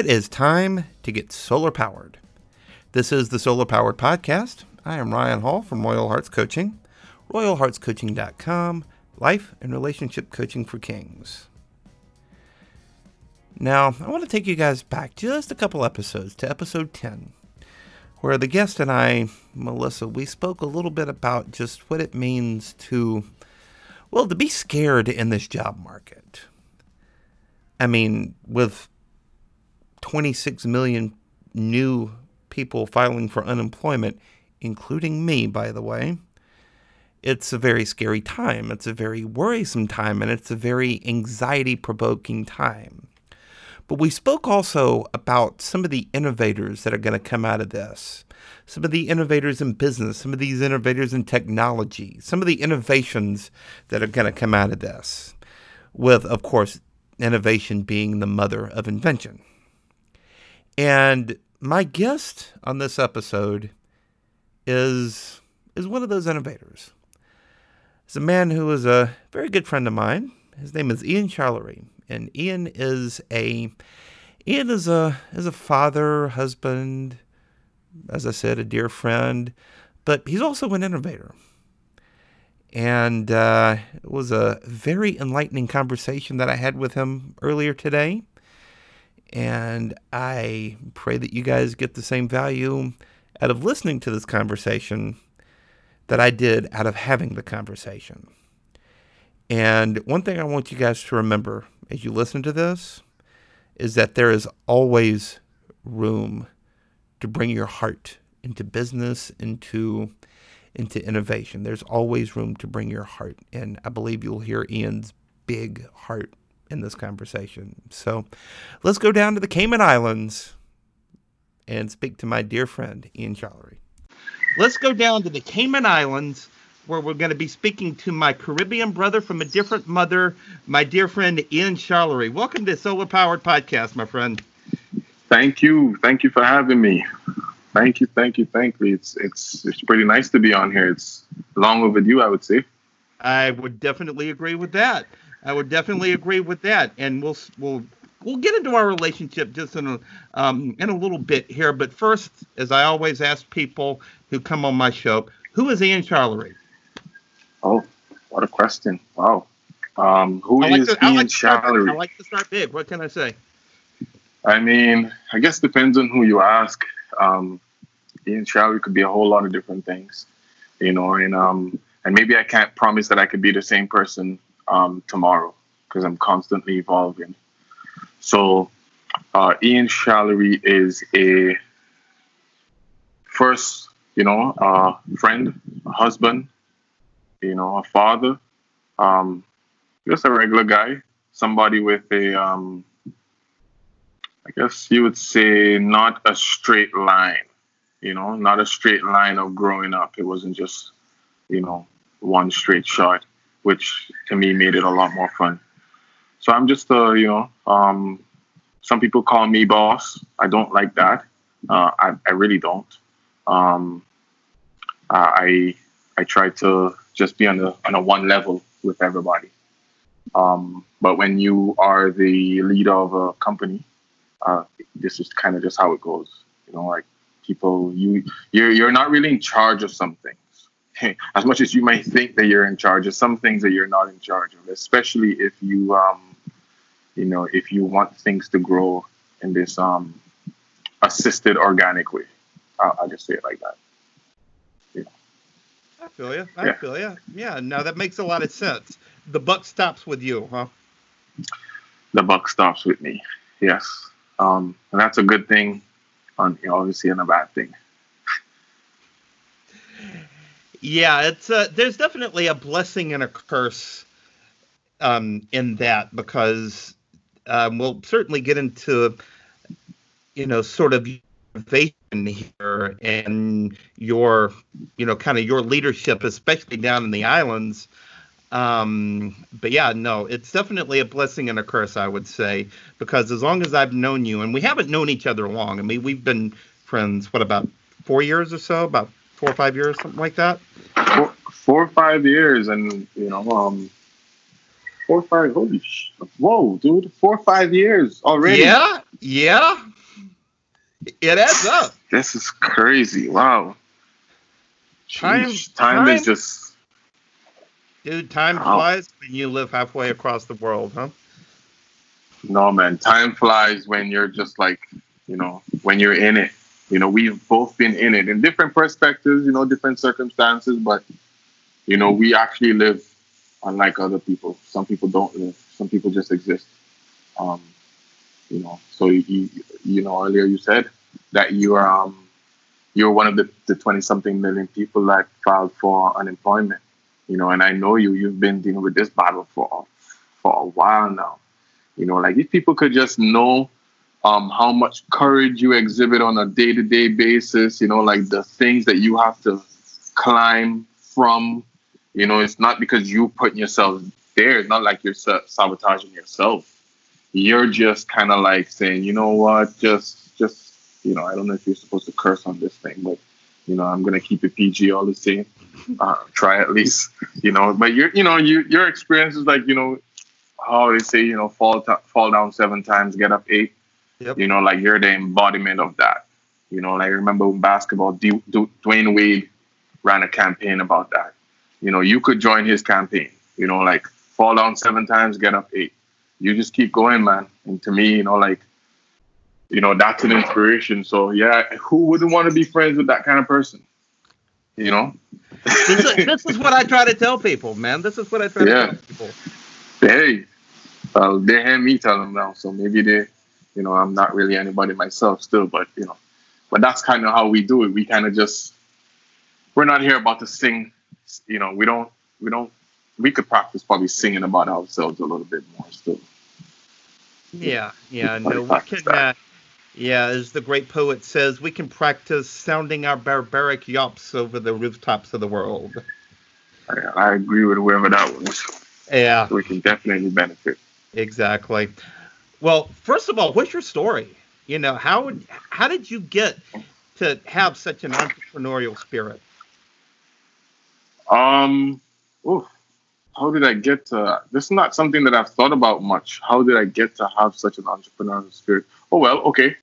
It is time to get solar powered. This is the Soul-R Powered Podcast. I am Ryan Hall from Royal Hearts Coaching, royalheartscoaching.com, life and relationship coaching for kings. Now, I want to take you guys back just a couple episodes to episode 10, where the guest and I, Melissa, we spoke a little bit about just what it means to, well, to be scared in this job market. I mean, with 26 million new people filing for unemployment, including me, by the way, it's a very scary time. It's a very worrisome time, and it's a very anxiety provoking time. But we spoke also about some of the innovators that are going to come out of this. Some of the innovators in business, some of these innovators in technology, some of the innovations that are going to come out of this. With, of course, innovation being the mother of invention. And my guest on this episode is is one of those innovators. It's a man who is a very good friend of mine. His name is Ian Charlery, and Ian is a Ian is a is a father, husband, as I said, a dear friend, but he's also an innovator. And uh, it was a very enlightening conversation that I had with him earlier today. And I pray that you guys get the same value out of listening to this conversation that I did out of having the conversation. And one thing I want you guys to remember as you listen to this is that there is always room to bring your heart into business, into into innovation. There's always room to bring your heart, and I believe you'll hear Ian's big heart in this conversation. So let's go down to the Cayman Islands and speak to my dear friend, Ian Charlery. Let's go down to the Cayman Islands where we're going to be speaking to my Caribbean brother from a different mother, my dear friend Ian Charlery. Welcome to Soul-R Powered Podcast, my friend. Thank you. Thank you for having me. Thank you, thank you, thank you. It's it's it's pretty nice to be on here. It's long overdue, I would say. I would definitely agree with that. I would definitely agree with that, and we'll we'll we'll get into our relationship just in a um, in a little bit here. But first, as I always ask people who come on my show, who is Ian Charlery? Oh, what a question! Wow, um, who like is to, Ian like Charlery? I like to start big. What can I say? I mean, I guess depends on who you ask. Um, Ian Charlery could be a whole lot of different things, you know, and um, and maybe I can't promise that I could be the same person um, tomorrow because I'm constantly evolving. So, uh, Ian Charlery is a first, you know, uh, friend, a husband, you know, a father, um, just a regular guy, somebody with a, um, I guess you would say, not a straight line, you know, not a straight line of growing up. It wasn't just, you know, one straight shot which to me made it a lot more fun. So I'm just a, you know, um, some people call me boss. I don't like that. Uh, I, I really don't. Um, I I try to just be on a on a one level with everybody. Um, but when you are the leader of a company, uh, this is kind of just how it goes. You know, like people, you you're you're not really in charge of something. as much as you may think that you're in charge of some things that you're not in charge of, especially if you, um, you know, if you want things to grow in this um, assisted organic way. I'll, I'll just say it like that. Yeah. I feel you. I yeah. feel you. Yeah. Now that makes a lot of sense. The buck stops with you, huh? The buck stops with me. Yes. Um, and that's a good thing, on obviously, and a bad thing. Yeah, it's uh, there's definitely a blessing and a curse um, in that because um, we'll certainly get into you know sort of innovation here and your you know kind of your leadership, especially down in the islands. Um, but yeah, no, it's definitely a blessing and a curse, I would say, because as long as I've known you, and we haven't known each other long. I mean, we've been friends what about four years or so, about four or five years, something like that. Four, four or five years, and you know, um, four or five. Holy sh! Whoa, dude, four or five years already. Yeah, yeah. It adds up. This is crazy. Wow. Time, time, time- is just Dude, time Wow. flies when you live halfway across the world, huh? no man. Time flies when you're just like you know when you're in it. You know, we've both been in it in different perspectives. You know, different circumstances, but you know, we actually live unlike other people. Some people don't live. Some people just exist. Um, you know, so you you know earlier you said that you are um you're one of the the twenty something million people that filed for unemployment. You know, and I know you. You've been dealing with this battle for for a while now. You know, like if people could just know um, how much courage you exhibit on a day to day basis, you know, like the things that you have to climb from. You know, it's not because you putting yourself there. It's not like you're sabotaging yourself. You're just kind of like saying, you know what, just, just, you know, I don't know if you're supposed to curse on this thing, but you know, I'm gonna keep it PG all the same. Uh, try at least, you know. But your, you know, you, your experience is like, you know, how they say, you know, fall t- fall down seven times, get up eight. Yep. You know, like you're the embodiment of that. You know, like I remember when basketball, D- D- Dwyane Wade ran a campaign about that. You know, you could join his campaign. You know, like fall down seven times, get up eight. You just keep going, man. And to me, you know, like, you know, that's an inspiration. So yeah, who wouldn't want to be friends with that kind of person? You know? This is, this is what I try to tell people, man. This is what I try Yeah. to tell people. hey, well, they hear me tell them now, so maybe they, you know, I'm not really anybody myself still, but you know, but that's kind of how we do it. We kind of just, we're not here about to sing, you know, we don't, we don't, we could practice probably singing about ourselves a little bit more still. Yeah, yeah, no, we can. Uh, yeah, as the great poet says, we can practice sounding our barbaric yawps over the rooftops of the world. I, I agree with whoever that was. Yeah, We can definitely benefit. exactly. Well, first of all, what's your story? You know, how how did you get to have such an entrepreneurial spirit? Um, oof, how did I get to? This is not something that I've thought about much. How did I get to have such an entrepreneurial spirit? Oh well, okay.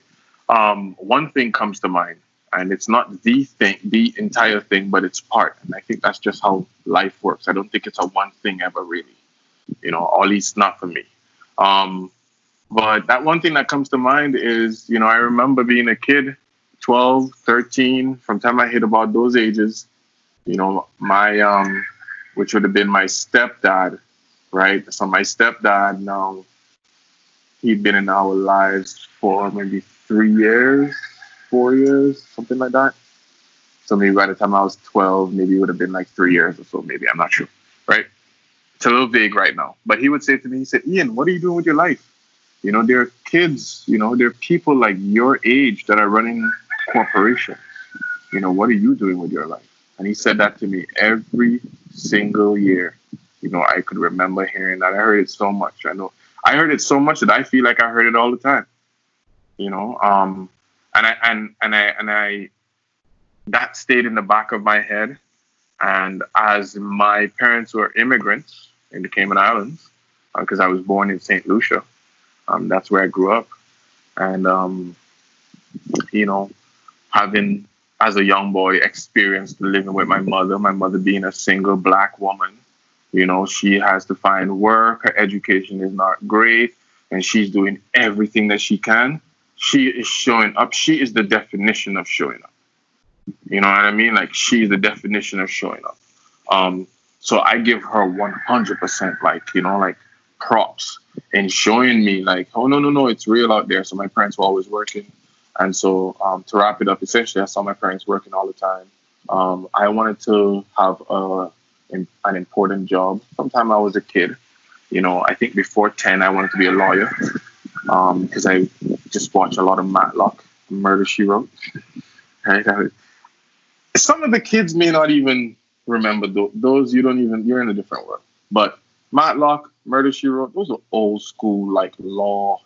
Um, one thing comes to mind, and it's not the thing, the entire thing, but it's part. And I think that's just how life works. I don't think it's a one thing ever really, you know, at least not for me. Um, but that one thing that comes to mind is, you know, I remember being a kid, 12, 13, from time I hit about those ages, you know, my um, which would have been my stepdad, right? So my stepdad now, he'd been in our lives for maybe three years, four years, something like that. So maybe by the time I was 12, maybe it would have been like three years or so, maybe, I'm not sure, right? It's a little vague right now. But he would say to me, he said, Ian, what are you doing with your life? You know, there are kids, you know, there are people like your age that are running corporations. You know, what are you doing with your life? And he said that to me every single year. You know, I could remember hearing that. I heard it so much. I know I heard it so much that I feel like I heard it all the time. You know, um, and I and and I and I that stayed in the back of my head. And as my parents were immigrants in the Cayman Islands, because I was born in St. Lucia, um, that's where I grew up, and um, you know, having as a young boy experienced living with my mother, my mother being a single black woman. You know, she has to find work, her education is not great, and she's doing everything that she can. She is showing up. She is the definition of showing up. You know what I mean? Like she's the definition of showing up. Um, so I give her 100% like, you know, like props and showing me like, oh, no, no, no, it's real out there. So my parents were always working. And so um, to wrap it up, essentially, I saw my parents working all the time. Um, I wanted to have a, an important job. Sometime I was a kid. You know, I think before 10, I wanted to be a lawyer because I just watched a lot of Matlock, Murder, She Wrote. Right? Some of the kids may not even remember those. You don't even, you're in a different world. But Matlock, Murder, She Wrote, those are old school, like law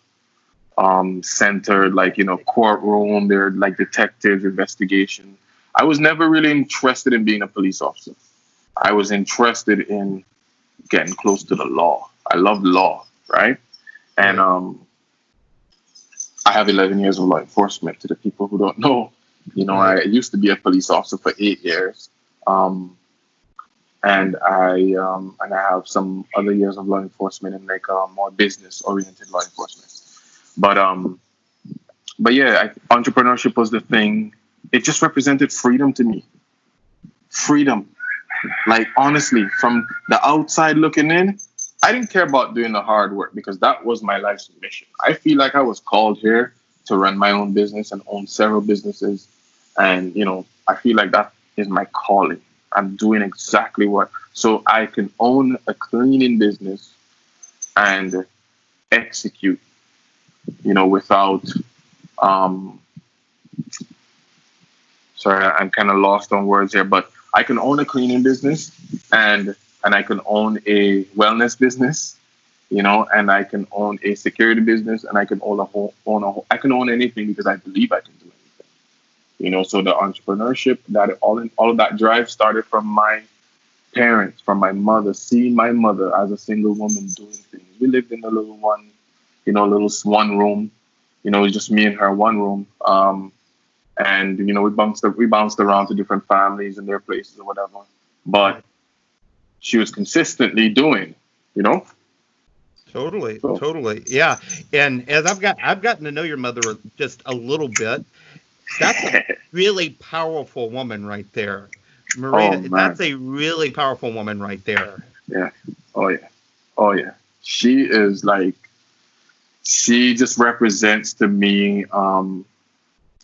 um, centered, like, you know, courtroom. They're like detectives, investigation. I was never really interested in being a police officer. I was interested in getting close to the law. I love law, right? And um, I have 11 years of law enforcement. To the people who don't know, you know, I used to be a police officer for eight years, um, and I um, and I have some other years of law enforcement and like uh, more business-oriented law enforcement. But um, but yeah, I, entrepreneurship was the thing. It just represented freedom to me. Freedom, like honestly, from the outside looking in, I didn't care about doing the hard work because that was my life's mission. I feel like I was called here to run my own business and own several businesses. And, you know, I feel like that is my calling. I'm doing exactly what, so I can own a cleaning business and execute, you know, without, um, sorry, I'm kind of lost on words here, but I can own a cleaning business and and I can own a wellness business, you know, and I can own a security business, and I can own a whole, own a whole, I can own anything because I believe I can do anything, you know. So the entrepreneurship that all in, all of that drive started from my parents, from my mother, seeing my mother as a single woman doing things. We lived in a little one, you know, little one room, you know, it was just me and her one room. Um, and you know, we bounced we bounced around to different families and their places or whatever. But she was consistently doing, you know? Totally, so. totally. Yeah. And as I've got I've gotten to know your mother just a little bit. That's a really powerful woman right there. Marina, oh, that's a really powerful woman right there. Yeah. Oh yeah. Oh yeah. She is like she just represents to me um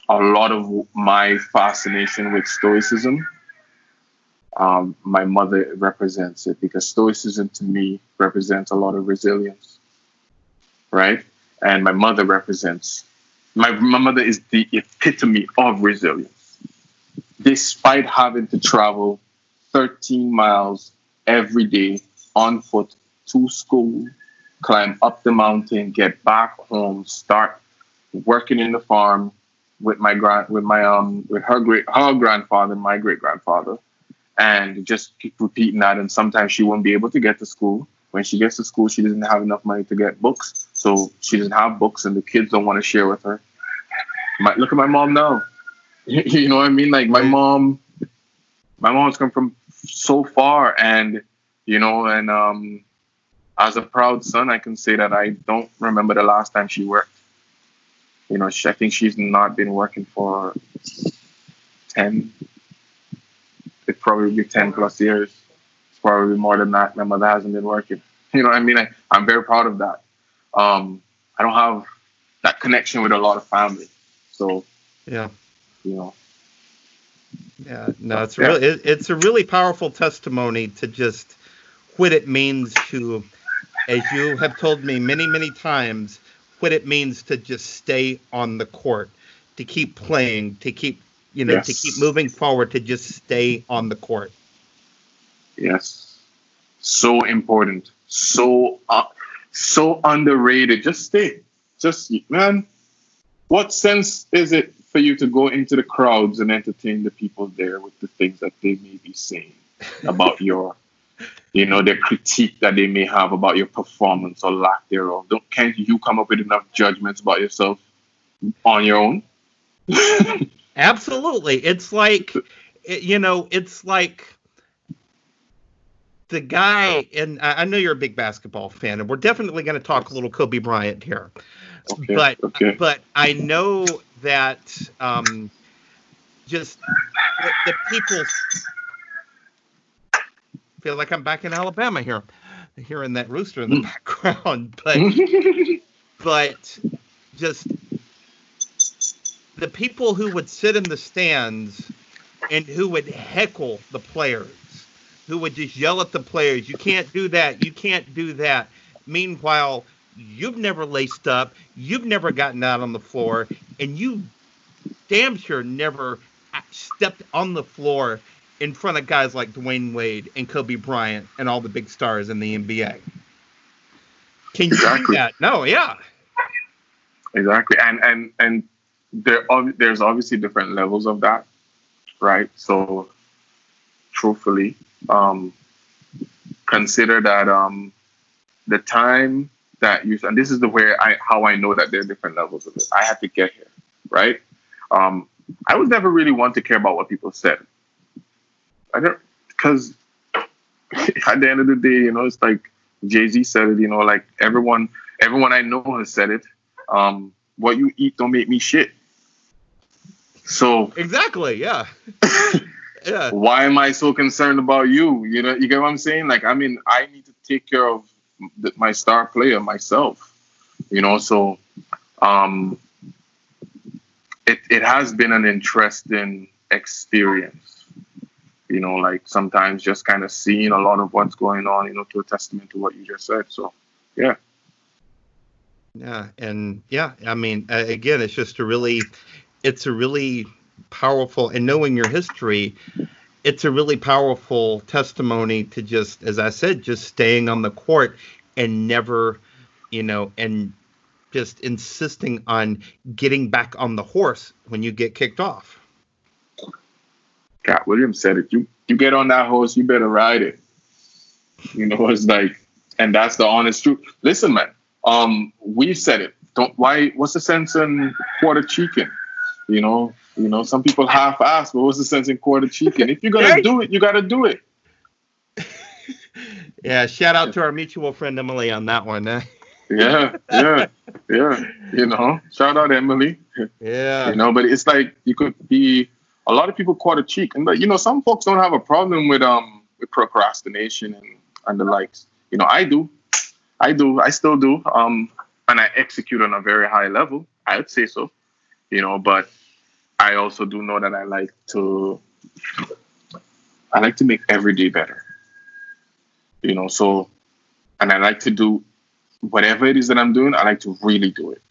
a lot of my fascination with stoicism um, my mother represents it because stoicism to me represents a lot of resilience, right? And my mother represents my, mother is the epitome of resilience. Despite having to travel 13 miles every day on foot to school, climb up the mountain, get back home, start working in the farm with my grand with my um with her great her grandfather, my great grandfather and just keep repeating that. And sometimes she won't be able to get to school. When she gets to school, she doesn't have enough money to get books, so she doesn't have books, and the kids don't want to share with her. My, look at my mom now. you know what I mean? Like my mom, my mom's come from so far, and you know, and um, as a proud son, I can say that I don't remember the last time she worked. You know, she, I think she's not been working for 10, it probably be 10 plus years. It's probably more than that. My mother hasn't been working. You know what I mean? I, I'm very proud of that. Um, I don't have that connection with a lot of family. So, yeah, you know. Yeah, no, it's yeah. really it, it's a really powerful testimony to just what it means to, as you have told me many many times, what it means to just stay on the court, to keep playing, to keep you know, yes. to keep moving forward, to just stay on the court. Yes, so important, so uh, so underrated. Just stay, just man. What sense is it for you to go into the crowds and entertain the people there with the things that they may be saying about your, you know, the critique that they may have about your performance or lack thereof? Don't can't you come up with enough judgments about yourself on your own? Absolutely. It's like, you know, it's like the guy, and I know you're a big basketball fan, and we're definitely going to talk a little Kobe Bryant here. Okay, but okay. but I know that um, just the, the people feel like I'm back in Alabama here, hearing that rooster in the background. But but just the people who would sit in the stands and who would heckle the players, who would just yell at the players, you can't do that, you can't do that. Meanwhile, you've never laced up, you've never gotten out on the floor, and you damn sure never stepped on the floor in front of guys like Dwyane Wade and Kobe Bryant and all the big stars in the NBA. Can you exactly. do that? No, yeah. Exactly. And and and there there's obviously different levels of that, right? So, truthfully, um, consider that um, the time that you and this is the where I how I know that there are different levels of it. I had to get here, right? Um, I was never really one to care about what people said. I don't because at the end of the day, you know, it's like Jay Z said it. You know, like everyone, everyone I know has said it. Um, what you eat don't make me shit. So exactly, yeah. yeah. Why am I so concerned about you? You know, you get what I'm saying? Like, I mean, I need to take care of my star player myself. You know, so um, it it has been an interesting experience. You know, like sometimes just kind of seeing a lot of what's going on. You know, to a testament to what you just said. So, yeah. Yeah, and yeah, I mean, again, it's just a really, it's a really powerful, and knowing your history, it's a really powerful testimony to just, as I said, just staying on the court and never, you know, and just insisting on getting back on the horse when you get kicked off. Katt Williams said it. You you get on that horse, you better ride it. You know, it's like, and that's the honest truth. Listen, man, um, we said it. Don't why? What's the sense in quarter chicken? You know, you know. Some people half-ass, but what's the sense in quarter chicken? If you're gonna do it, you got to do it. yeah. Shout out to our mutual friend Emily on that one. Eh? yeah, yeah, yeah. You know, shout out Emily. Yeah. You know, but it's like you could be. A lot of people quarter cheek, and but you know, some folks don't have a problem with um with procrastination and and the likes. You know, I do. I do. I still do. Um, and I execute on a very high level. I would say so. You know, but I also do know that I like to. I like to make every day better. You know, so, and I like to do whatever it is that I'm doing. I like to really do it.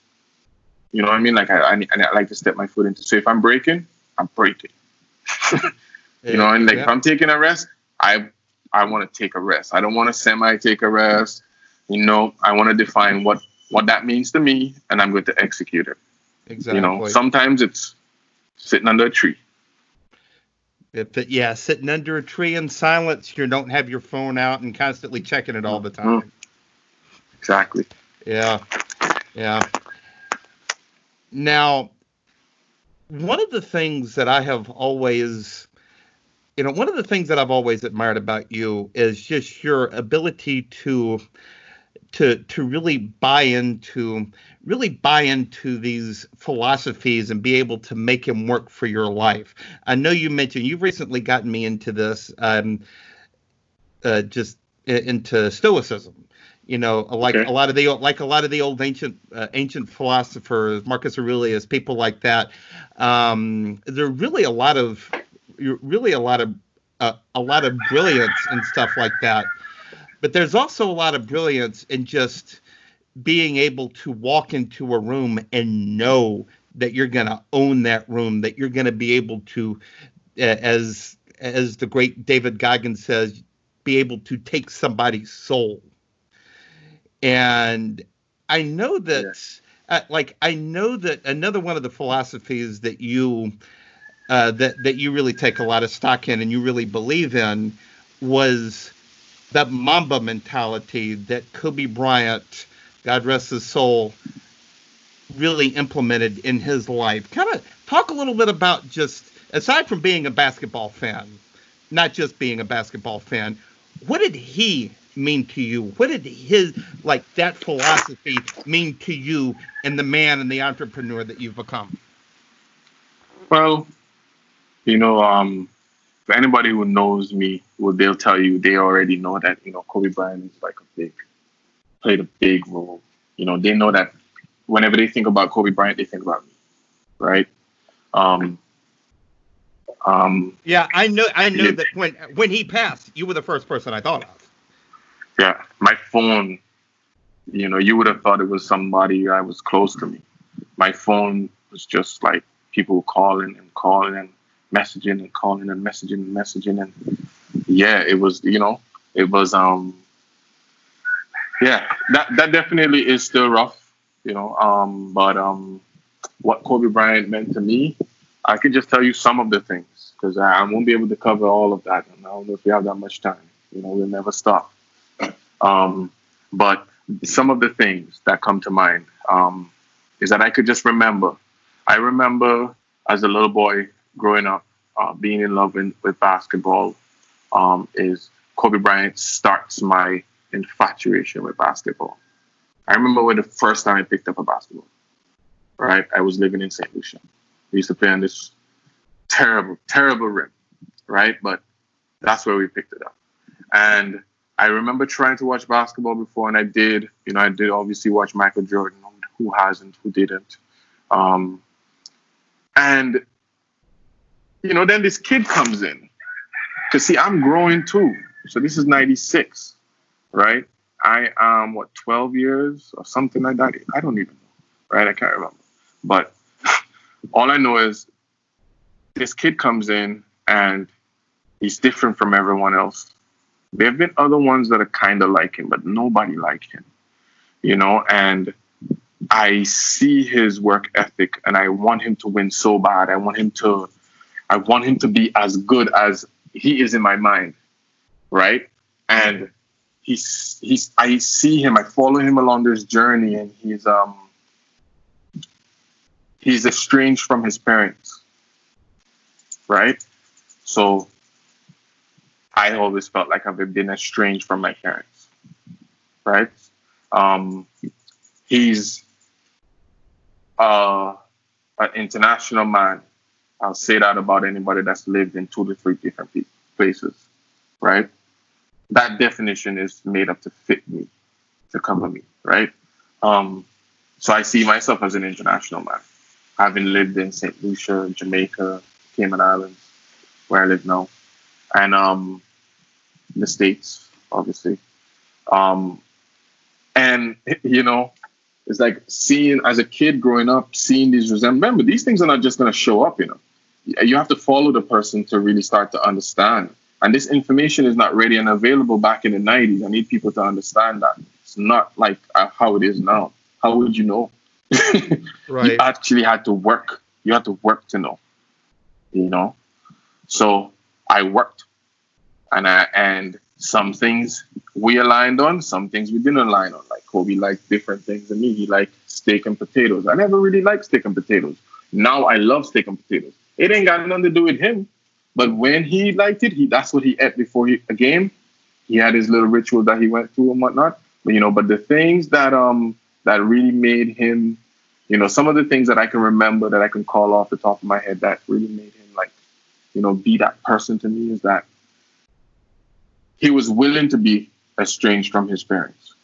You know what I mean? Like I, I, I like to step my foot into. So if I'm breaking, I'm breaking. you know, and like yeah. if I'm taking a rest, I I want to take a rest. I don't want to semi take a rest you know, I want to define what what that means to me, and I'm going to execute it. Exactly. You know, sometimes it's sitting under a tree. If it, yeah, sitting under a tree in silence, you don't have your phone out and constantly checking it all the time. Mm-hmm. Exactly. Yeah. Yeah. Now, one of the things that I have always, you know, one of the things that I've always admired about you is just your ability to to to really buy into really buy into these philosophies and be able to make them work for your life. I know you mentioned you've recently gotten me into this, um, uh, just into Stoicism. You know, like okay. a lot of the like a lot of the old ancient uh, ancient philosophers, Marcus Aurelius, people like that. Um, there are really a lot of really a lot of uh, a lot of brilliance and stuff like that but there's also a lot of brilliance in just being able to walk into a room and know that you're going to own that room, that you're going to be able to, as as the great David Goggins says, be able to take somebody's soul. And I know that, yes. uh, like, I know that another one of the philosophies that you uh, that that you really take a lot of stock in and you really believe in was that Mamba mentality that Kobe Bryant, God rest his soul, really implemented in his life. Kind of talk a little bit about just aside from being a basketball fan, not just being a basketball fan, what did he mean to you? What did his like that philosophy mean to you and the man and the entrepreneur that you've become? Well, you know, um, anybody who knows me, well, they'll tell you they already know that you know Kobe Bryant is like a big played a big role. You know, they know that whenever they think about Kobe Bryant, they think about me, right? Um, um, yeah, I know. I know that when when he passed, you were the first person I thought of. Yeah, my phone. You know, you would have thought it was somebody that was close to me. My phone was just like people calling and calling and messaging and calling and messaging and messaging and yeah, it was you know it was um yeah that that definitely is still rough you know um but um what Kobe Bryant meant to me I could just tell you some of the things because I, I, won't be able to cover all of that and I don't know if we have that much time you know we'll never stop um But some of the things that come to mind um, is that I could just remember. I remember as a little boy growing up, uh, being in love in, with basketball. Um, is Kobe Bryant starts my infatuation with basketball. I remember when the first time I picked up a basketball. Right, I was living in St. Lucia. We used to play on this terrible, terrible rim. Right, but that's where we picked it up. And I remember trying to watch basketball before, and I did. You know, I did obviously watch Michael Jordan. Who hasn't? Who didn't? Um, and you know, then this kid comes in. Cause see, I'm growing too. So this is '96, right? I am what 12 years or something like that. I don't even know, right? I can't remember. But all I know is this kid comes in and he's different from everyone else. There have been other ones that are kind of like him, but nobody like him, you know. And I see his work ethic, and I want him to win so bad. I want him to, I want him to be as good as he is in my mind, right? And he's he's I see him, I follow him along this journey, and he's um he's estranged from his parents, right? So I always felt like I've been estranged from my parents, right? Um, he's uh, an international man. I'll say that about anybody that's lived in two to three different places, right? That definition is made up to fit me, to cover me, right? Um, so I see myself as an international man, having lived in St. Lucia, Jamaica, Cayman Islands, where I live now, and um, the states, obviously. Um, and you know, it's like seeing as a kid growing up, seeing these resemblance. Remember, these things are not just going to show up. You know, you have to follow the person to really start to understand. And this information is not ready and available back in the '90s. I need people to understand that it's not like uh, how it is now. How would you know? right. You actually had to work. You had to work to know. You know, so I worked and I, and some things we aligned on, some things we didn't align on. Like Kobe liked different things than me. He liked steak and potatoes. I never really liked steak and potatoes. Now I love steak and potatoes. It ain't got nothing to do with him. But when he liked it, he that's what he ate before he, a game. He had his little ritual that he went through and whatnot. But you know, but the things that um that really made him, you know, some of the things that I can remember that I can call off the top of my head that really made him like, you know, be that person to me is that he was willing to be estranged from his parents,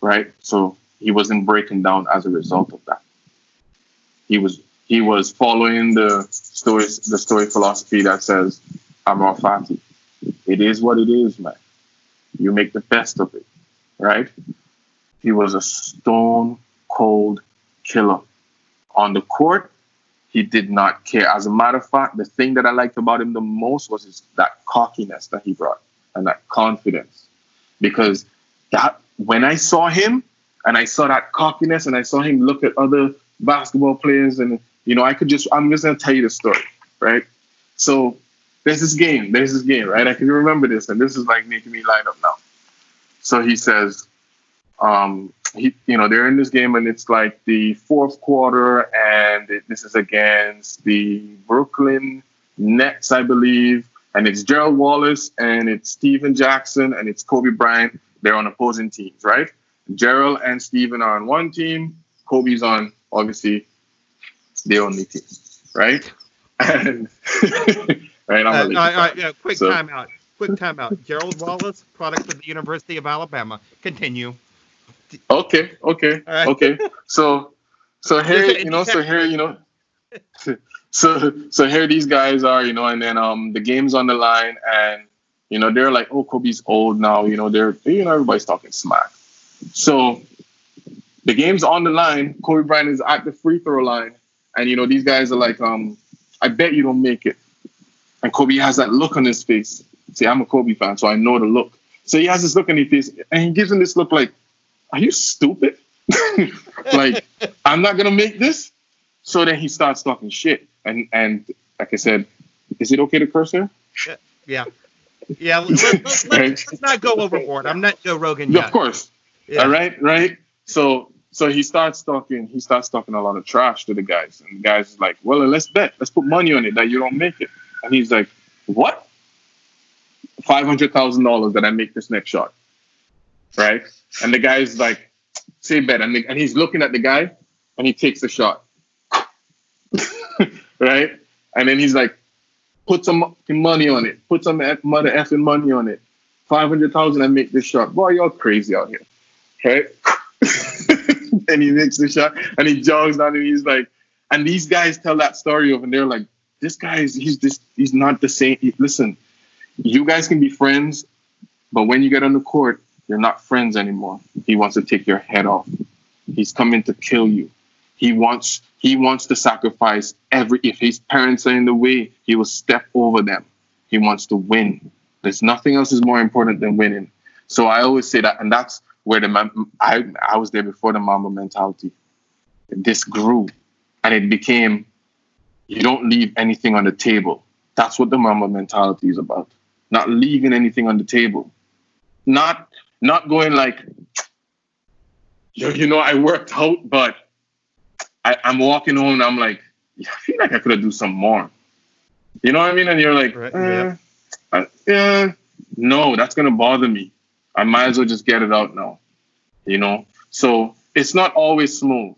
right? So he wasn't breaking down as a result of that. He was he was following the story the Stoic philosophy that says Amor Fati. It is what it is, man. You make the best of it, right? He was a stone cold killer. On the court, he did not care. As a matter of fact, the thing that I liked about him the most was his, that cockiness that he brought and that confidence. Because that when I saw him and I saw that cockiness and I saw him look at other basketball players and you know, I could just I'm just gonna tell you the story, right? So there's this game, there's this game, right? I can remember this, and this is like making me light up now. So he says, um, he, you know, they're in this game, and it's like the fourth quarter, and it, this is against the Brooklyn Nets, I believe, and it's Gerald Wallace and it's Stephen Jackson and it's Kobe Bryant. They're on opposing teams, right? Gerald and Stephen are on one team. Kobe's on obviously the only team, right? And right, uh, uh, yeah, quick so. timeout. Quick timeout. Gerald Wallace, product of the University of Alabama. Continue. Okay, okay, right. okay. So, so here, you know, so here, you know, so so here these guys are, you know, and then um the game's on the line, and you know they're like, oh, Kobe's old now, you know, they're you know everybody's talking smack. So the game's on the line. Kobe Bryant is at the free throw line, and you know these guys are like, um, I bet you don't make it. And Kobe has that look on his face. See, I'm a Kobe fan, so I know the look. So he has this look on his face, and he gives him this look like, "Are you stupid? like, I'm not gonna make this." So then he starts talking shit, and and like I said, is it okay to curse here? Yeah. Yeah, let, us let, let's not go overboard. I'm not Joe Rogan yet. Of course. Yeah. All right, right. So so he starts talking. He starts talking a lot of trash to the guys, and the guys is like, "Well, let's bet. Let's put money on it that you don't make it." And he's like, "What? Five hundred thousand dollars that I make this next shot, right?" And the guy's like, "Say bet," and, the, and he's looking at the guy, and he takes the shot, right? And then he's like, "Put some money on it. Put some mother effing money on it. Five hundred thousand, I make this shot. Boy, you're crazy out here, right?" and he makes the shot and he jogs down and he's like, and these guys tell that story of and they're like, this guy is he's just he's not the same. He, listen, you guys can be friends, but when you get on the court, you're not friends anymore. He wants to take your head off. He's coming to kill you. He wants he wants to sacrifice every if his parents are in the way, he will step over them. He wants to win. There's nothing else is more important than winning. So I always say that, and that's where the I I was there before the Mamba mentality. This grew, and it became you don't leave anything on the table. That's what the Mamba mentality is about. Not leaving anything on the table. Not not going like, you, you know, I worked out, but I, I'm walking home and I'm like, I feel like I could have do some more. You know what I mean? And you're like, right, eh, yeah. Uh, yeah, no, that's gonna bother me. I might as well just get it out now, you know? So it's not always smooth,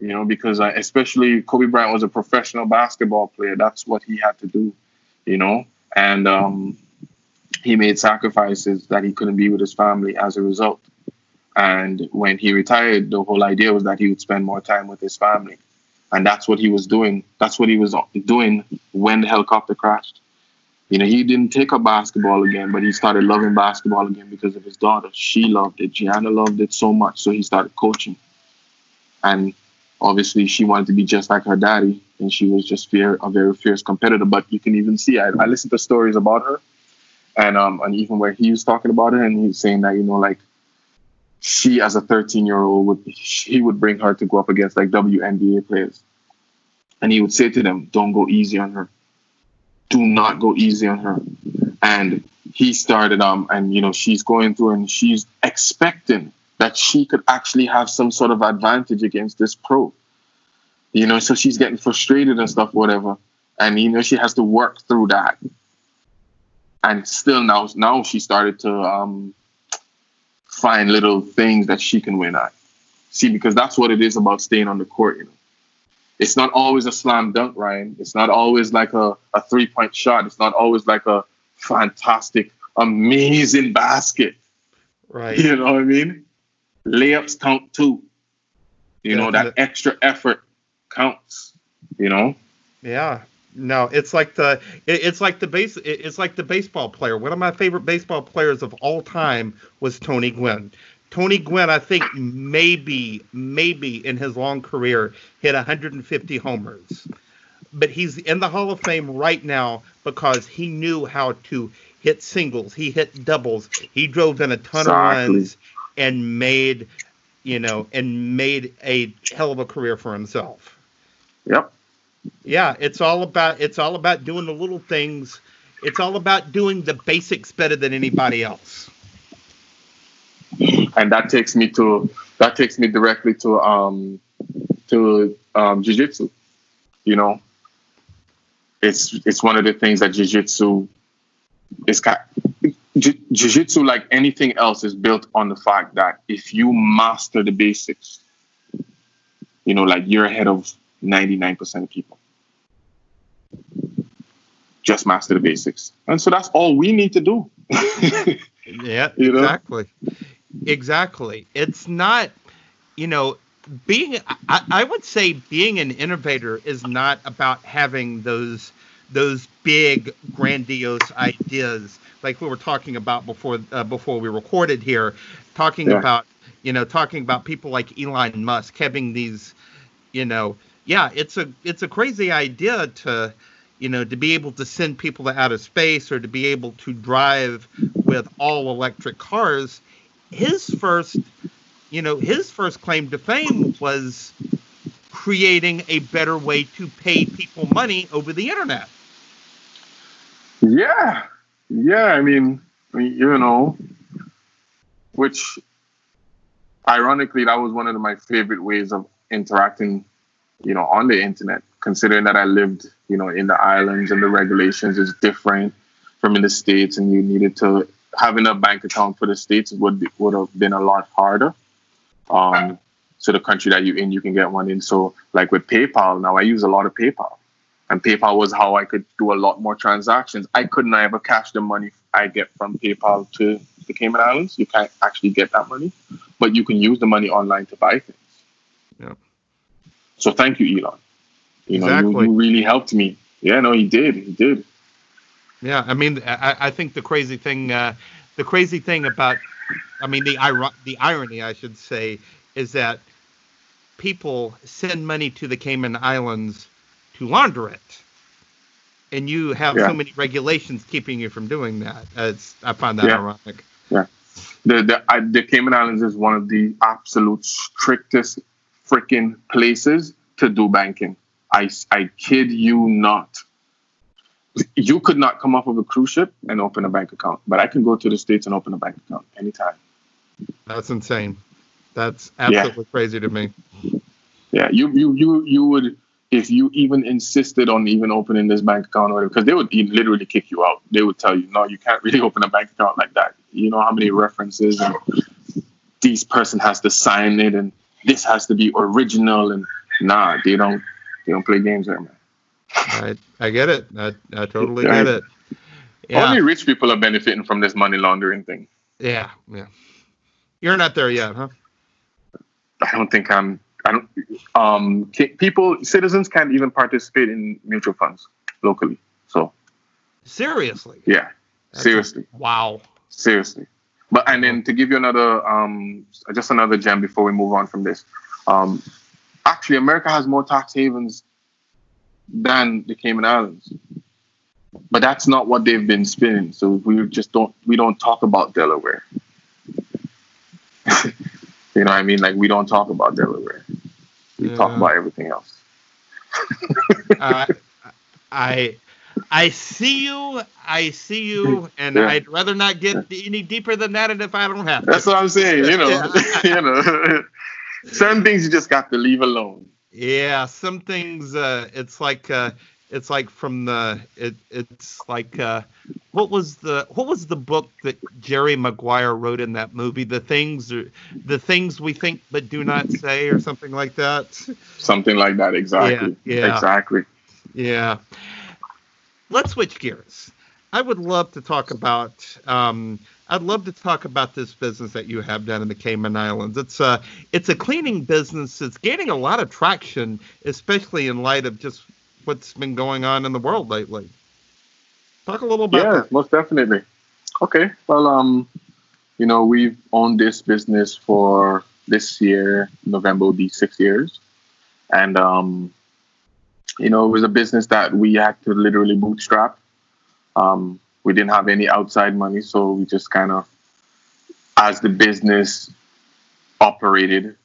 you know, because I, especially Kobe Bryant was a professional basketball player. That's what he had to do, you know? And um, he made sacrifices that he couldn't be with his family as a result. And when he retired, the whole idea was that he would spend more time with his family. And that's what he was doing. That's what he was doing when the helicopter crashed. You know, he didn't take up basketball again, but he started loving basketball again because of his daughter. She loved it. Gianna loved it so much, so he started coaching. And obviously, she wanted to be just like her daddy, and she was just fear, a very fierce competitor. But you can even see, I, I listened to stories about her, and um, and even where he was talking about it, and he was saying that you know, like she as a 13 year old would he would bring her to go up against like WNBA players, and he would say to them, "Don't go easy on her." Do not go easy on her. And he started um and you know she's going through and she's expecting that she could actually have some sort of advantage against this pro. You know, so she's getting frustrated and stuff, whatever. And you know, she has to work through that. And still now now she started to um find little things that she can win at. See, because that's what it is about staying on the court, you know it's not always a slam dunk, Ryan. It's not always like a, a three point shot. It's not always like a fantastic, amazing basket. Right. You know what I mean? Layups count too. You yeah, know, that extra effort counts, you know? Yeah. No, it's like the it, it's like the base it, it's like the baseball player. One of my favorite baseball players of all time was Tony Gwynn. Tony Gwynn, I think maybe, maybe in his long career hit 150 homers. But he's in the Hall of Fame right now because he knew how to hit singles. He hit doubles. He drove in a ton exactly. of runs and made, you know, and made a hell of a career for himself. Yep. Yeah, it's all about it's all about doing the little things. It's all about doing the basics better than anybody else and that takes me to that takes me directly to um to um jiu-jitsu you know it's it's one of the things that jiu-jitsu is jiu-jitsu like anything else is built on the fact that if you master the basics you know like you're ahead of 99% of people just master the basics and so that's all we need to do yeah you know? Exactly. It's not, you know, being I, I, would say being an innovator is not about having those those big grandiose ideas like we were talking about before uh, before we recorded here talking yeah. about you know talking about people like Elon Musk having these you know yeah it's a it's a crazy idea to you know to be able to send people to outer space or to be able to drive with all electric cars his first, you know, his first claim to fame was creating a better way to pay people money over the internet. Yeah, Yeah, I mean, you know, which ironically, that was one of my favorite ways of interacting, you know, on the internet. Considering that I lived, you know, in the islands and the regulations is different from in the states, and you needed to having a bank account for the states would would have been a lot harder. Um, so the country that you're in, you can get one in. So like with PayPal, now I use a lot of PayPal, and PayPal was how I could do a lot more transactions. I couldn't ever cash the money I get from PayPal to the Cayman Islands. You can't actually get that money, but you can use the money online to buy things. Yeah. So thank you, Elon. You know, Exactly. you, you really helped me. Yeah, no, he did. He did. Yeah, I mean, I, I think the crazy thing, uh, the crazy thing about, I mean, the the irony, I should say, is that people send money to the Cayman Islands to launder it, and you have Yeah. so many regulations keeping you from doing that. It's, I find that Yeah. ironic. Yeah, the the I, the Cayman Islands is one of the absolute strictest freaking places to do banking. I I kid you not. You could not come off of a cruise ship and open a bank account, but I can go to the states and open a bank account anytime. That's insane. That's absolutely crazy to me. Yeah, you you you you would if you even insisted on even opening this bank account or because they would literally kick you out. They would tell you, no, you can't really open a bank account like that. You know how many references and this person has to sign it and this has to be original and nah, they don't they don't play games there, man. I I get it. I, I totally get it. Yeah, Only rich people are benefiting from this money laundering thing. yeah, yeah. You're not there yet, huh? I don't think I'm. I don't. Um, people, citizens can't even participate in mutual funds locally. So Seriously. yeah, That's- seriously. Wow. seriously but and then to give you another um just another gem before we move on from this um actually america has more tax havens than the cayman islands but that's not what they've been spinning so we just don't we don't talk about delaware. You know what i mean? Like we don't talk about delaware. We talk about everything else. Uh, I I see you. I see you, and Yeah. I'd rather not get any deeper than that, and if I don't have to. that's what i'm saying you know. You know. Certain things you just got to leave alone Yeah, some things. Uh, it's like uh, it's like from the. It, it's like uh, what was the what was the book that Jerry Maguire wrote in that movie? The things the things we think but do not say, or something like that. something like that exactly Yeah, yeah. exactly Yeah. Let's switch gears. I would love to talk about. Um, I'd love to talk about this business that you have down in the Cayman Islands. It's a it's a cleaning business. It's gaining a lot of traction, especially in light of just what's been going on in the world lately. Talk a little about yeah, that. most definitely. Okay. Well, um, you know, we've owned this business for this year, November will be six years. And um, you know, it was a business that we had to literally bootstrap. Um, we didn't have any outside money, so we just kind of as the business operated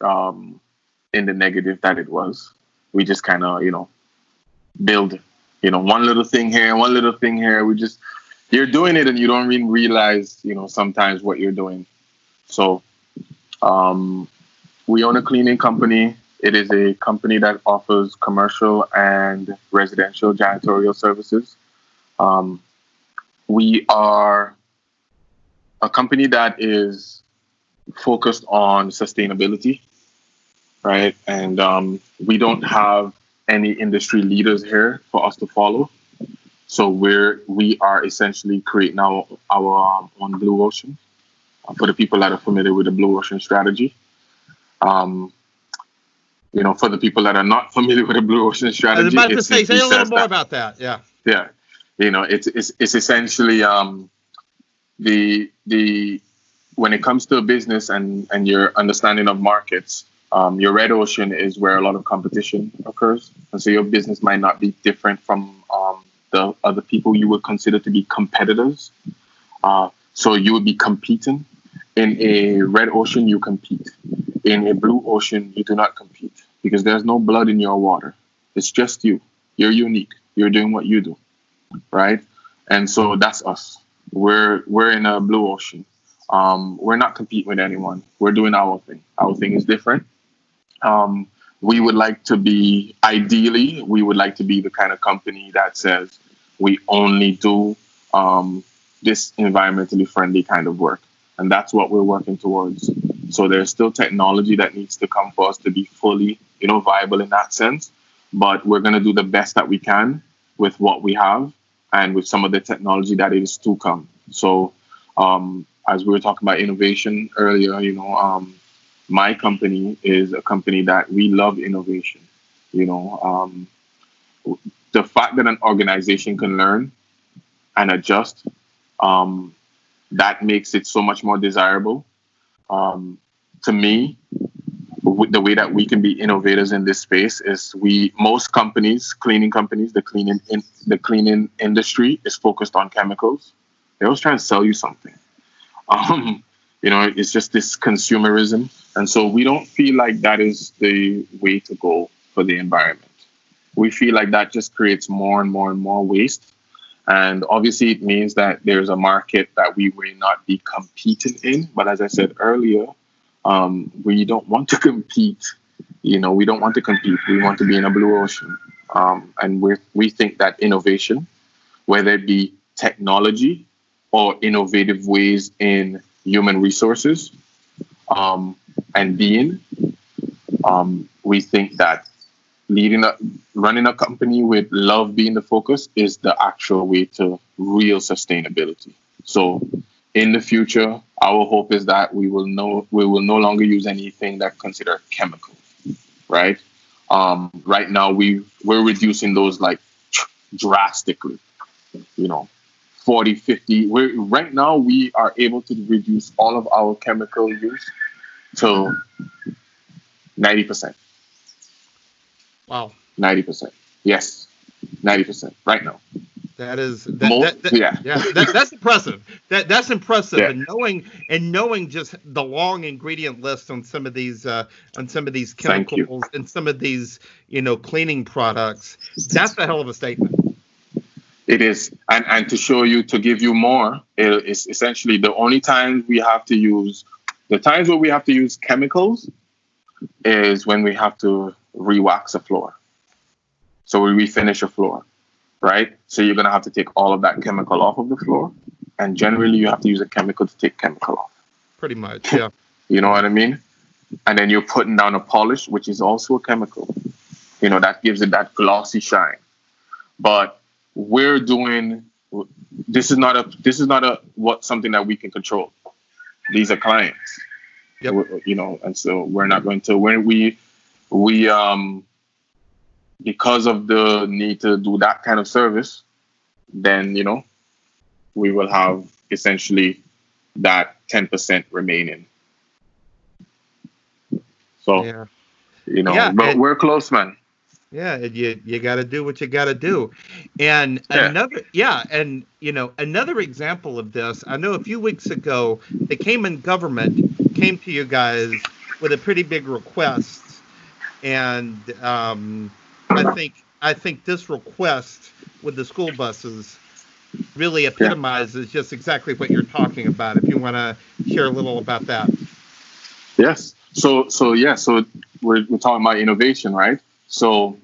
um, in the negative that it was, we just kind of, you know, build, you know, one little thing here, one little thing here. We just, you're doing it and you don't even realize, you know, sometimes what you're doing. So, um, we own a cleaning company. It is a company that offers commercial and residential janitorial services. Um, we are a company that is focused on sustainability, right? And um, we don't have any industry leaders here for us to follow. So we're we are essentially creating our our um, own blue ocean. Uh, for the people that are familiar with the blue ocean strategy, um, you know, for the people that are not familiar with the blue ocean I strategy, was about to say, say a little more that- about that. Yeah. yeah you know it's it's, it's essentially um the the when it comes to a business and and your understanding of markets um, your red ocean is where a lot of competition occurs. And so your business might not be different from um, the other people you would consider to be competitors. Uh, so you would be competing. In a red ocean you compete. In a blue ocean you do not compete because there's no blood in your water. It's just you. You're unique. You're doing what you do right? and so that's us. We're we're in a blue ocean. Um, we're not competing with anyone. We're doing our thing. Our thing is different. Um, we would like to be ideally we would like to be the kind of company that says we only do um, this environmentally friendly kind of work and that's what we're working towards so there's still technology that needs to come for us to be fully you know viable in that sense but we're going to do the best that we can with what we have and with some of the technology that is to come so um, as we were talking about innovation earlier you know um, my company is a company that we love innovation. You know, um, the fact that an organization can learn and adjust, um, that makes it so much more desirable. Um, to me, the way that we can be innovators in this space is we most companies, cleaning companies, the cleaning in, the cleaning industry is focused on chemicals. They're always trying to sell you something. Um, you know, it's just this consumerism. And so we don't feel like that is the way to go for the environment. We feel like that just creates more and more and more waste. And obviously, it means that there's a market that we may not be competing in. But as I said earlier, um, we don't want to compete. You know, we don't want to compete. We want to be in a blue ocean. Um, and we we think that innovation, whether it be technology or innovative ways in human resources um, and being. Um, we think that leading a running a company with love being the focus is the actual way to real sustainability. So in the future, our hope is that we will no we will no longer use anything that consider chemical, right? Um, right now we we're reducing those like drastically, you know, 40, 50. We're, right now, we are able to reduce all of our chemical use to 90%. Wow. 90%. Yes, 90% right now. That is that, that, that, yeah, yeah that, that's impressive. That that's impressive. Yeah. And knowing and knowing just the long ingredient list on some of these uh, on some of these chemicals and some of these you know cleaning products, that's a hell of a statement. It is, and and to show you to give you more, it is essentially the only times we have to use the times where we have to use chemicals is when we have to rewax a floor. So we refinish a floor, right? So you're gonna have to take all of that chemical off of the floor, and generally you have to use a chemical to take chemical off. Pretty much, yeah. you know what I mean? And then you're putting down a polish, which is also a chemical. You know that gives it that glossy shine. But we're doing this is not a this is not a what something that we can control these are clients yep. you know and so we're not going to when we we um because of the need to do that kind of service then you know we will have essentially that 10% remaining so yeah. you know yeah, but we're close man yeah, you you got to do what you got to do. And yeah. another yeah, and you know, another example of this, I know a few weeks ago the Cayman government came to you guys with a pretty big request and um, I think I think this request with the school buses really epitomizes just exactly what you're talking about. If you want to share a little about that. Yes. So so yeah. So we're we're talking about innovation, right? So,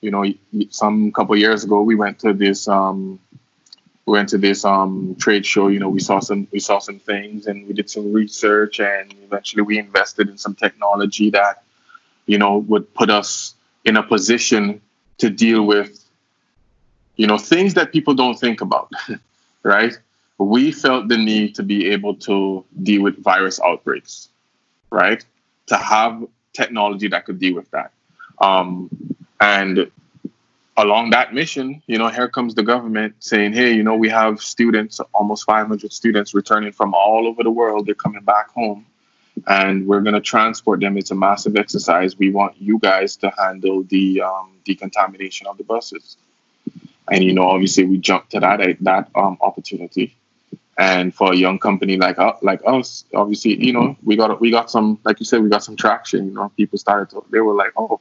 you know, some couple years ago, we went to this um, we went to this um, trade show. You know, we saw some we saw some things, and we did some research, and eventually we invested in some technology that, you know, would put us in a position to deal with, you know, things that people don't think about, right? We felt the need to be able to deal with virus outbreaks, right? To have technology that could deal with that. Um, and along that mission, you know, here comes the government saying, hey, you know, we have students, almost 500 students returning from all over the world. They're coming back home and we're going to transport them. It's a massive exercise. We want you guys to handle the um, decontamination of the buses. And, you know, obviously we jumped to that, that um, opportunity. And for a young company like uh, like us, obviously, you know, we got we got some, like you said, we got some traction. You know, people started to, they were like, oh,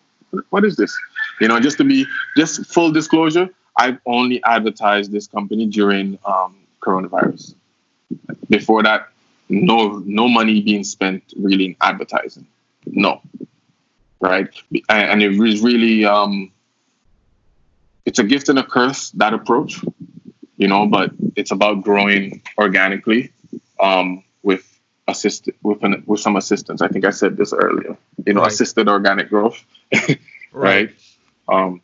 what is this? You know, just to be just full disclosure, I've only advertised this company during um, coronavirus. Before that, no no money being spent really in advertising. No, right? And it was really um, it's a gift and a curse that approach, you know. But it's about growing organically um, with assist with an, with some assistance. I think I said this earlier. You know, right. assisted organic growth, right? right? Um,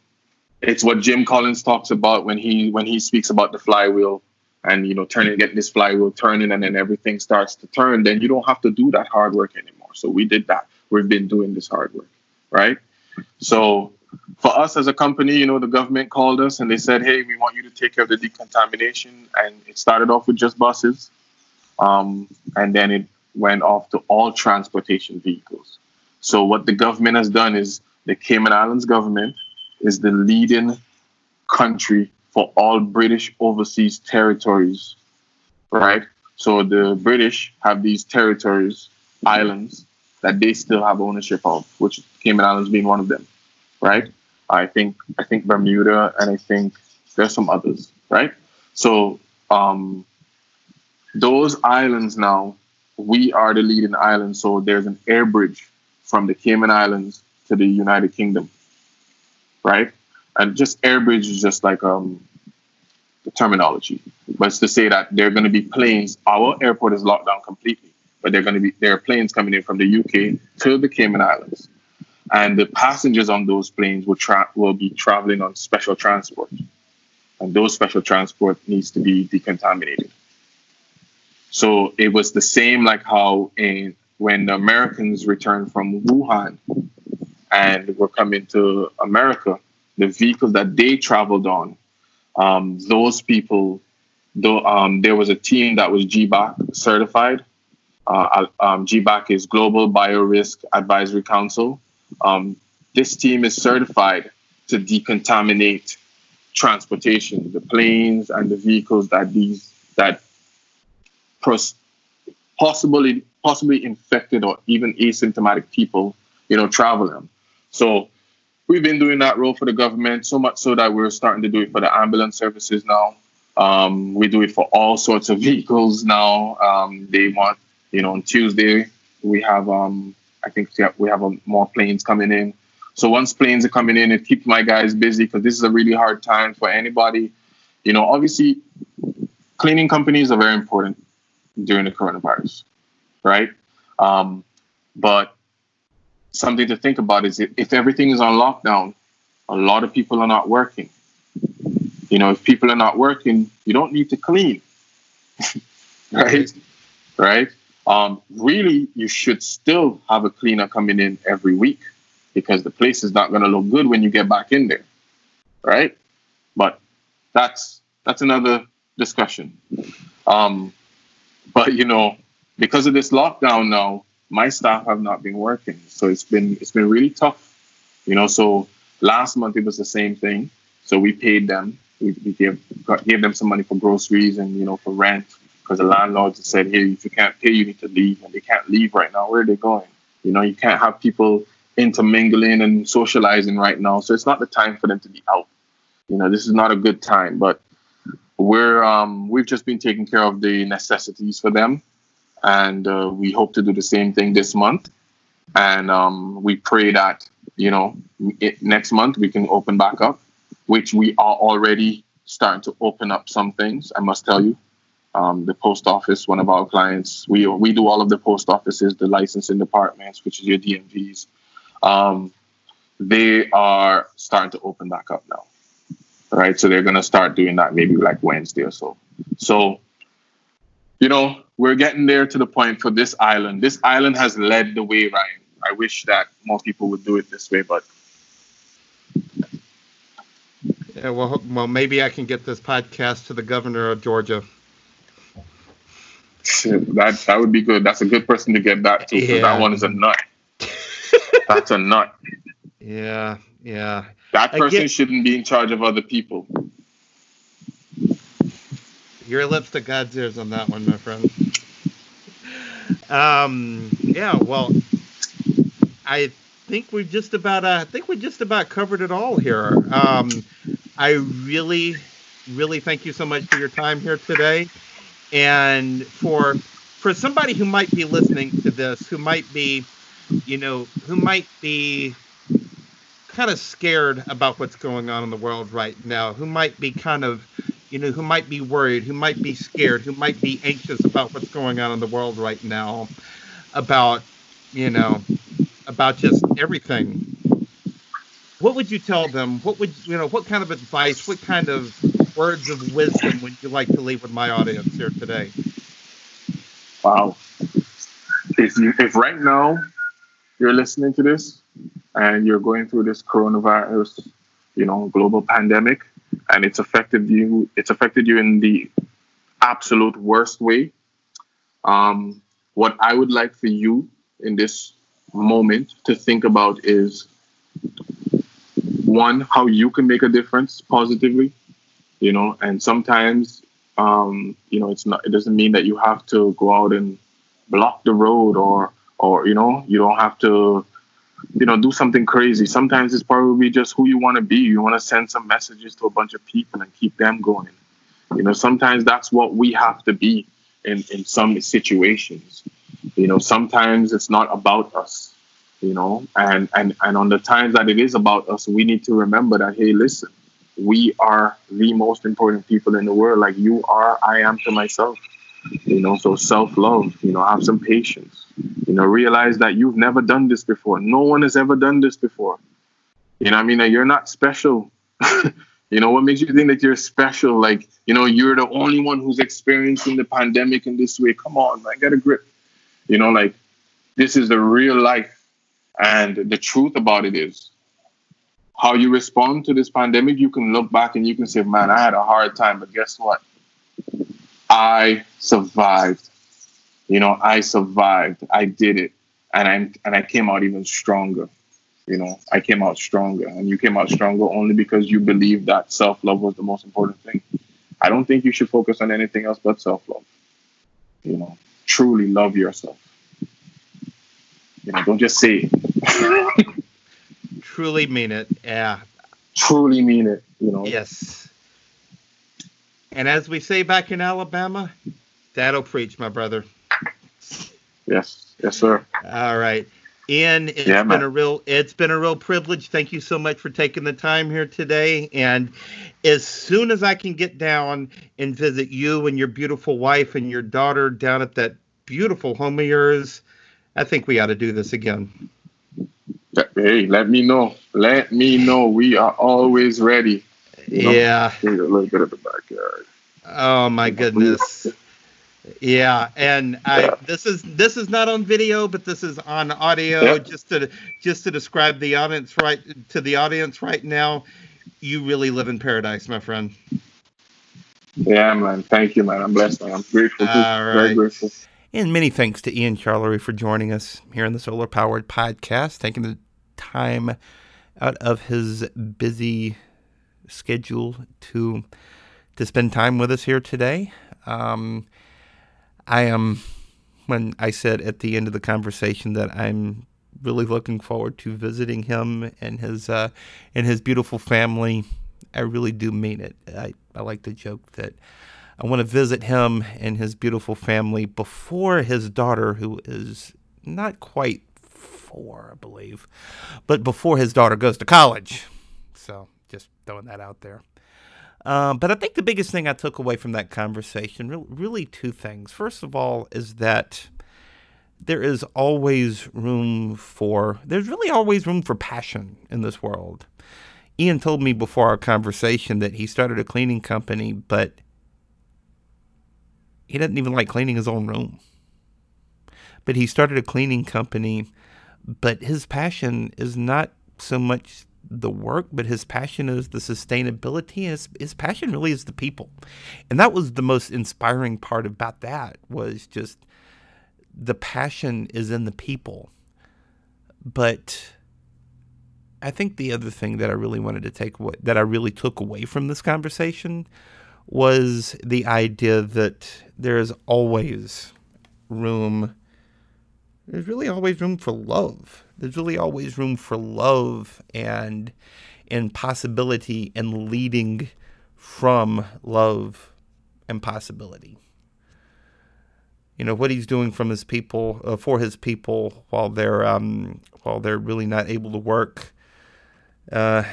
it's what Jim Collins talks about when he when he speaks about the flywheel and you know turning get this flywheel turning and then everything starts to turn then you don't have to do that hard work anymore. So we did that. We've been doing this hard work right? So for us as a company you know the government called us and they said hey we want you to take care of the decontamination. And it started off with just buses um, and then it went off to all transportation vehicles. So what the government has done is the cayman islands government is the leading country for all British overseas territories, right? So the British have these territories, islands that they still have ownership of, which Cayman Islands being one of them, right? I think I think Bermuda and I think there's some others, right? So um, those islands now, we are the leading island. So there's an air bridge from the Cayman Islands to the United Kingdom, right? And just air bridge is just like um, the terminology, but it's to say that there are going to be planes. Our airport is locked down completely, but they're going to be there are planes coming in from the UK to the Cayman Islands, and the passengers on those planes will tra- will be traveling on special transport, and those special transport needs to be decontaminated. So it was the same like how in when the Americans returned from Wuhan and were coming to America, the vehicles that they traveled on um, those people, though, um, there was a team that was GBAC certified. Uh, um, GBAC is Global Biorisk Advisory Council. Um, this team is certified to decontaminate transportation, the planes and the vehicles that these that pros- possibly possibly infected or even asymptomatic people, you know, travel them. So we've been doing that role for the government so much so that we're starting to do it for the ambulance services now. Um, we do it for all sorts of vehicles now. Um, they want, you know, on Tuesday we have, um, I think we have more planes coming in. So once planes are coming in, it keeps my guys busy because this is a really hard time for anybody. You know, obviously, cleaning companies are very important during the coronavirus, right? Um, but something to think about is if everything is on lockdown, a lot of people are not working. You know, if people are not working, you don't need to clean. right? Right? Um, really, you should still have a cleaner coming in every week because the place is not going to look good when you get back in there. Right? But that's that's another discussion. Um, but you know, because of this lockdown now, my staff have not been working. So it's been it's been really tough. You know, so last month it was the same thing. So we paid them. We, we gave got, gave them some money for groceries and you know for rent because the landlords said, "Hey, if you can't pay, you need to leave." And they can't leave right now. Where are they going? You know, you can't have people intermingling and socializing right now. So it's not the time for them to be out. You know, this is not a good time. But we're um, we've just been taking care of the necessities for them and uh, we hope to do the same thing this month. And um, we pray that you know it, next month we can open back up, which we are already starting to open up some things. I must tell you, um, the post office, one of our clients, we we do all of the post offices, the licensing departments, which is your DMVs. Um, they are starting to open back up now. Right, so they're gonna start doing that maybe like Wednesday or so. So, you know, we're getting there to the point for this island. This island has led the way, Ryan. I wish that more people would do it this way, but yeah, well, well, maybe I can get this podcast to the governor of Georgia. That that would be good. That's a good person to get that to. Yeah. That one is a nut. That's a nut. Yeah, yeah. That person get, shouldn't be in charge of other people. Your lips to God's ears on that one, my friend. Um, yeah, well, I think we've just about uh, I think we just about covered it all here. Um, I really, really thank you so much for your time here today, and for for somebody who might be listening to this, who might be, you know, who might be kind of scared about what's going on in the world right now, who might be kind of, you know, who might be worried, who might be scared, who might be anxious about what's going on in the world right now, about, you know, about just everything. What would you tell them? What would you know? What kind of advice? What kind of words of wisdom would you like to leave with my audience here today? Wow. If you, if right now you're listening to this and you're going through this coronavirus, you know, global pandemic, and it's affected you, it's affected you in the absolute worst way. Um, what I would like for you in this moment to think about is one, how you can make a difference positively, you know, and sometimes, um, you know, it's not, it doesn't mean that you have to go out and block the road or, or, you know, you don't have to, you know, do something crazy. Sometimes it's probably just who you want to be. You want to send some messages to a bunch of people and keep them going. You know, sometimes that's what we have to be in, in some situations. You know, sometimes it's not about us, you know, and, and, and on the times that it is about us, we need to remember that, hey, listen, we are the most important people in the world. Like you are, I am to myself. You know, so self love, you know, have some patience. You know, realize that you've never done this before. No one has ever done this before. You know, I mean, that you're not special. you know, what makes you think that you're special? Like, you know, you're the only one who's experiencing the pandemic in this way. Come on, I got a grip. You know, like this is the real life. And the truth about it is, how you respond to this pandemic, you can look back and you can say, man, I had a hard time, but guess what? I survived. You know, I survived. I did it. And I and I came out even stronger. You know, I came out stronger. And you came out stronger only because you believed that self-love was the most important thing. I don't think you should focus on anything else but self-love. You know, truly love yourself. You know, don't just say it. truly mean it. Yeah. Truly mean it, you know. Yes. And as we say back in Alabama, that'll preach, my brother. Yes. Yes, sir. All right. Ian, it's yeah, been a real it's been a real privilege. Thank you so much for taking the time here today. And as soon as I can get down and visit you and your beautiful wife and your daughter down at that beautiful home of yours, I think we ought to do this again. Hey, let me know. Let me know. We are always ready. You know, yeah. A little bit of the backyard. Oh my goodness. Yeah, and I, yeah. this is this is not on video, but this is on audio. Yeah. Just to just to describe the audience right to the audience right now, you really live in paradise, my friend. Yeah, man. Thank you, man. I'm blessed. Man. I'm grateful. All right. Very grateful. And many thanks to Ian Charlery for joining us here in the Soul-R Powered Podcast, taking the time out of his busy schedule to to spend time with us here today. Um, I am when I said at the end of the conversation that I'm really looking forward to visiting him and his uh, and his beautiful family. I really do mean it. I, I like to joke that I want to visit him and his beautiful family before his daughter, who is not quite four, I believe, but before his daughter goes to college. So throwing that out there. Um, but I think the biggest thing I took away from that conversation, really, really two things. First of all, is that there is always room for, there's really always room for passion in this world. Ian told me before our conversation that he started a cleaning company, but he doesn't even like cleaning his own room. But he started a cleaning company but his passion is not so much the work, but his passion is the sustainability. His, his passion really is the people. And that was the most inspiring part about that was just the passion is in the people. But I think the other thing that I really wanted to take away, that I really took away from this conversation was the idea that there is always room there's really always room for love. There's really always room for love and and possibility and leading from love and possibility. You know what he's doing from his people uh, for his people while they're um, while they're really not able to work. Uh,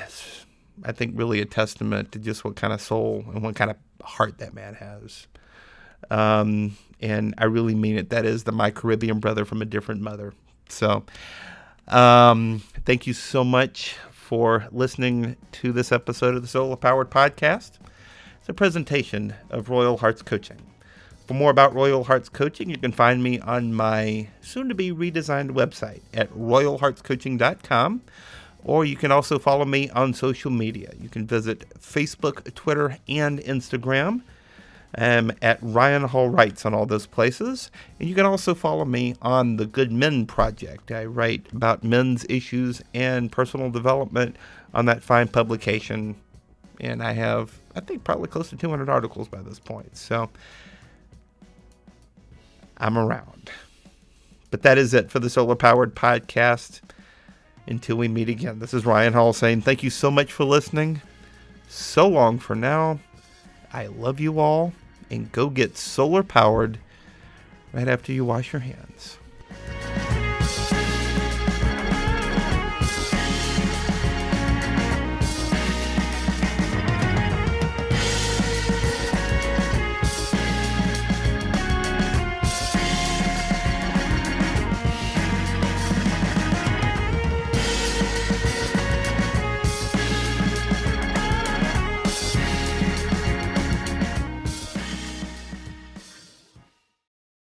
I think really a testament to just what kind of soul and what kind of heart that man has. Um, and I really mean it. That is the my Caribbean brother from a different mother. So, um, thank you so much for listening to this episode of the Soul-R Powered Podcast. It's a presentation of Royal Hearts Coaching. For more about Royal Hearts Coaching, you can find me on my soon to be redesigned website at royalheartscoaching.com, or you can also follow me on social media. You can visit Facebook, Twitter, and Instagram um, at Ryan Hall Writes on all those places. And you can also follow me on the Good Men Project. I write about men's issues and personal development on that fine publication. And I have, I think, probably close to 200 articles by this point. So I'm around. But that is it for the Soul-R Powered Podcast. Until we meet again, this is Ryan Hall saying thank you so much for listening. So long for now. I love you all and go get Soul-R powered right after you wash your hands.